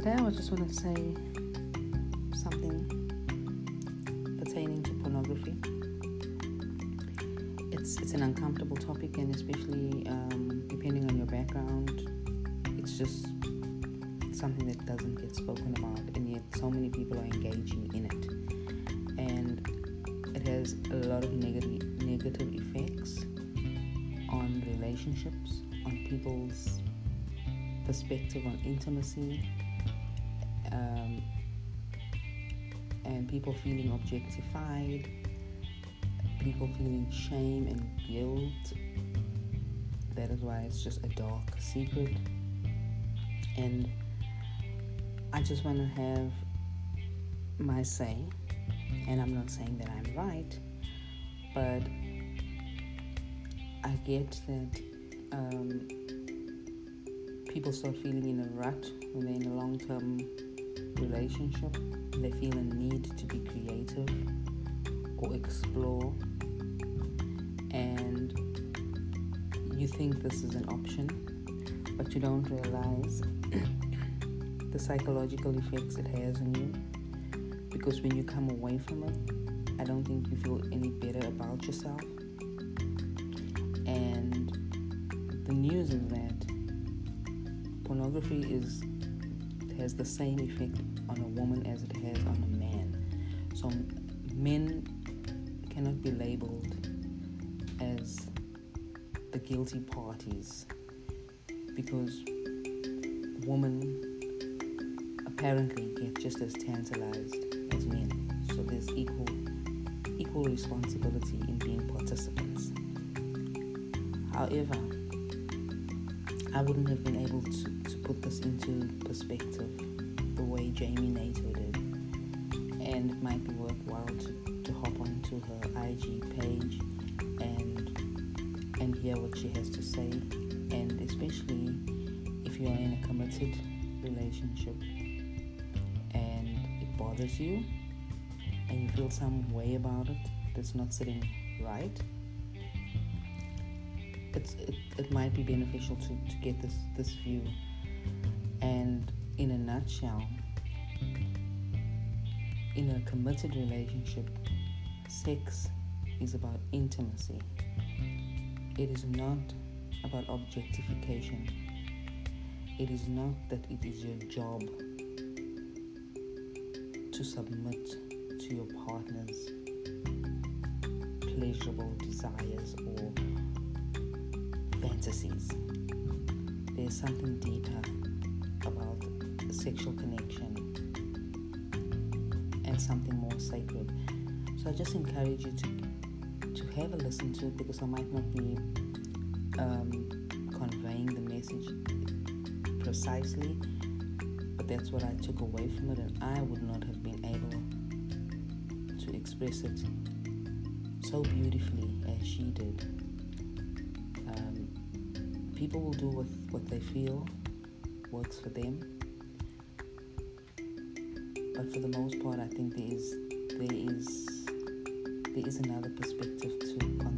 today I just want to say something pertaining to pornography. It's it's an uncomfortable topic, and especially um, depending on your background, it's just something that doesn't get spoken about, and yet so many people are engaging in it, and it has a lot of negative negative effects on relationships, on people's perspective on intimacy, um, and people feeling objectified, people feeling shame and guilt. That is why it's just a dark secret. And I just want to have my say, and I'm not saying that I'm right, but I get that um, people start feeling in a rut when they're in a long term relationship. They feel a need to be creative or explore, and you think this is an option, but you don't realize the psychological effects it has on you. Because when you come away from it, I don't think you feel any better about yourself. And the news is that pornography is has the same effect on a woman as it has on a man. So men cannot be labeled as the guilty parties because women apparently get just as tantalized as men. So there's equal equal responsibility in being participants. However, I wouldn't have been able to, to put this into perspective the way Jamie Nato did. And it might be worthwhile to, to hop onto her IG page and and hear what she has to say. And especially if you are in a committed relationship and it bothers you and you feel some way about it that's not sitting right it's, it, it might be beneficial to, to get this, this view. And in a nutshell, in a committed relationship, sex is about intimacy. It is not about objectification. It is not that it is your job to submit to your partner's pleasurable desires or fantasies. There's something deeper about sexual connection and something more sacred. So I just encourage you to to have a listen to it because I might not be um, conveying the message precisely, but that's what I took away from it, and I would not have been able to express it so beautifully as she did. Um, people will do what, what they feel works for them. But for the most part I think there is there is there is another perspective to